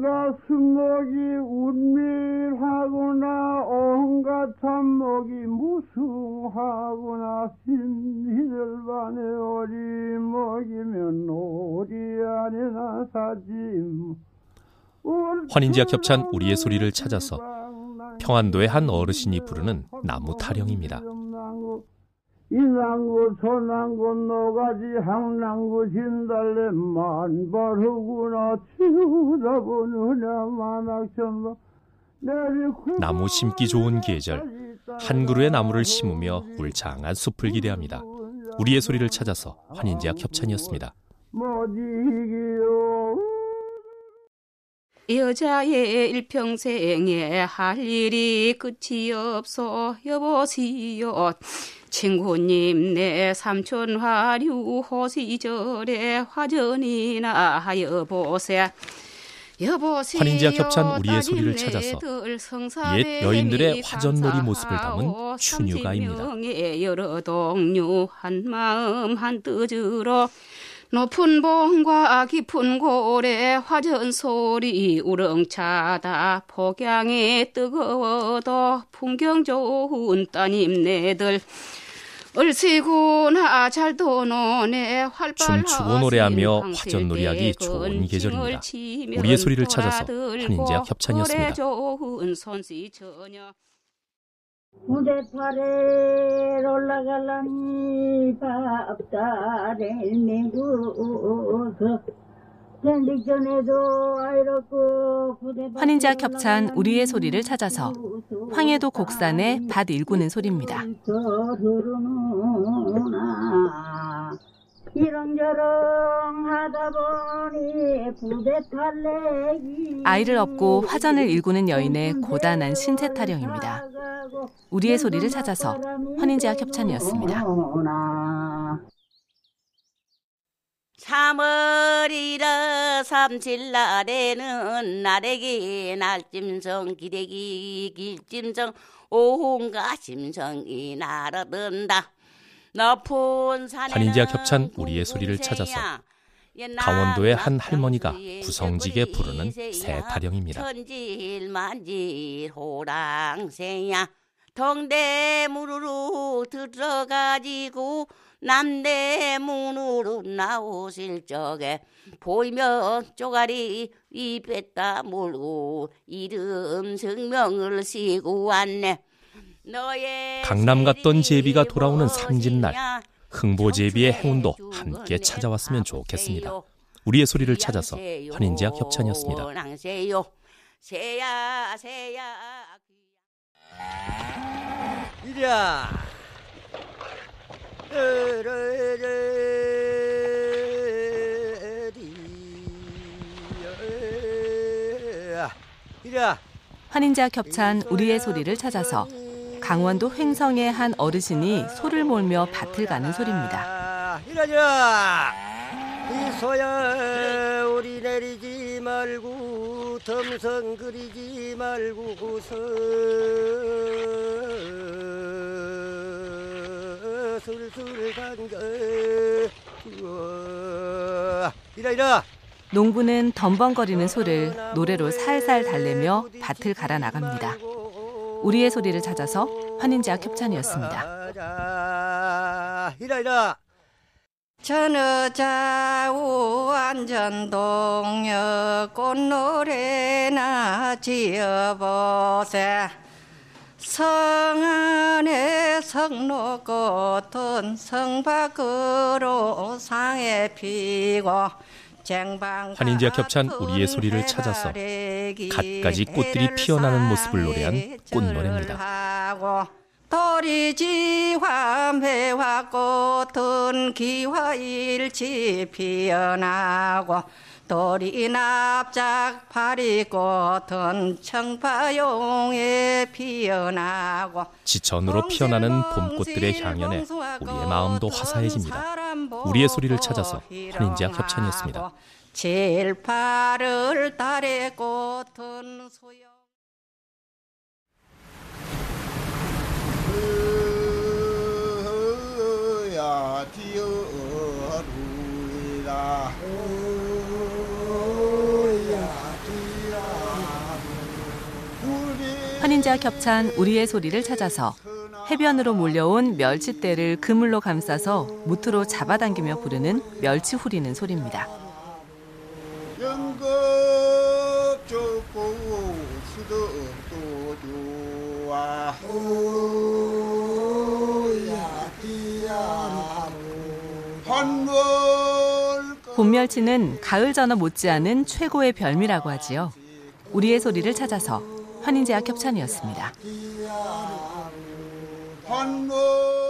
온갖 순목이 운밀하거나 온갖 참목이 무숭하거나 신희들반에 오리 먹이면 오리 아니나 사지 환인지와 겹찬 우리의 소리를 찾아서 평안도의 한 어르신이 부르는 나무 타령입니다. 이난구 소난구 노가지 항난구 진달래 만발하구나 치우다 보느냐 만악천마 나무 심기 좋은 계절 한 그루의 나무를 심으며 울창한 숲을 기대합니다. 우리의 소리를 찾아서 환인지와 협찬이었습니다. 여자의 일평생에 할 일이 끝이 없어 여보시오 친구님 내 삼촌 화류 호 시절에 화전이나 여보세. 환인지와 겹찬 우리의 소리를 찾아서 옛 여인들의 화전놀이 모습을 담은 추녀가입니다. 여러 동료 한 마음 한 뜻으로 높은 봉과 깊은 고래 화전 소리 우렁차다 폭양이 뜨거워도 풍경 좋은 따님네들 을시구나 잘도 노네 춤추고 노래하며 화전놀이하기 좋은 계절입니다. 우리의 소리를 찾아서 한인제약 협찬이었습니다. 무대팔에 올라갈라니 밥다를 메고서 환인자 겹찬 우리의 소리를 찾아서 황해도 곡산의 밭 일구는 소리입니다. 아이를 업고 화전을 일구는 여인의 고단한 신체 타령입니다. 우리의 소리를 찾아서 환인제약 협찬이었습니다. 3월이라 삼칠날에는 나래기 날짐성 기대기 길짐성 온갖 심성이 날아든다 환인제약 협찬 우리의 소리를 찾아서 강원도의 한 할머니가 구성지게 부르는 새 타령입니다. 동대문으로 들어가지고 남대문으로 나오실 적에 보이면 쪼가리 입에다 물고 이름 성명을 쓰고 왔네. 강남 갔던 제비가 돌아오는 삼진날 흥보제비의 행운도 함께 찾아왔으면 좋겠습니다. 우리의 소리를 찾아서 환인제약 협찬이었습니다. 이랴 환인자 겹찬 우리의 소리를 찾아서 강원도 횡성의 한 어르신이 소를 몰며 밭을 가는 소리입니다. 이라자 이 소야 우리 내리지 말고 덤성 그리지 말고서 술술 간거 이라 이라 농부는 덤벙거리는 소를 노래로 살살 달래며 밭을 갈아 나갑니다. 우리의 소리를 찾아서 환인제약 협찬이었습니다. 이라 이라 천어자우 안전동역 꽃노래나 지어보세 성안의 성로 꽃은 성 밖으로 상에 피고 환인제약 협찬 우리의 소리를 찾아서 갖가지 꽃들이 피어나는 모습을 노래한 꽃노래입니다. 도리지 화매화 꽃은 기화일치 피어나고 도리 납작 파리 꽃은 청파용에 피어나고 지천으로 피어나는 봄꽃들의 향연에 우리의 마음도 화사해집니다. 우리의 소리를 찾아서 한인제약 협찬이었습니다. 한인자 협찬 우리의 소리를 찾아서 해변으로 몰려온 멸치떼를 그물로 감싸서 무트로 잡아당기며 부르는 멸치 후리는 소리입니다. 봄멸치는 가을 전어 못지않은 최고의 별미라고 하지요. 우리의 소리를 찾아서 환인제와 겹찬이었습니다. 환월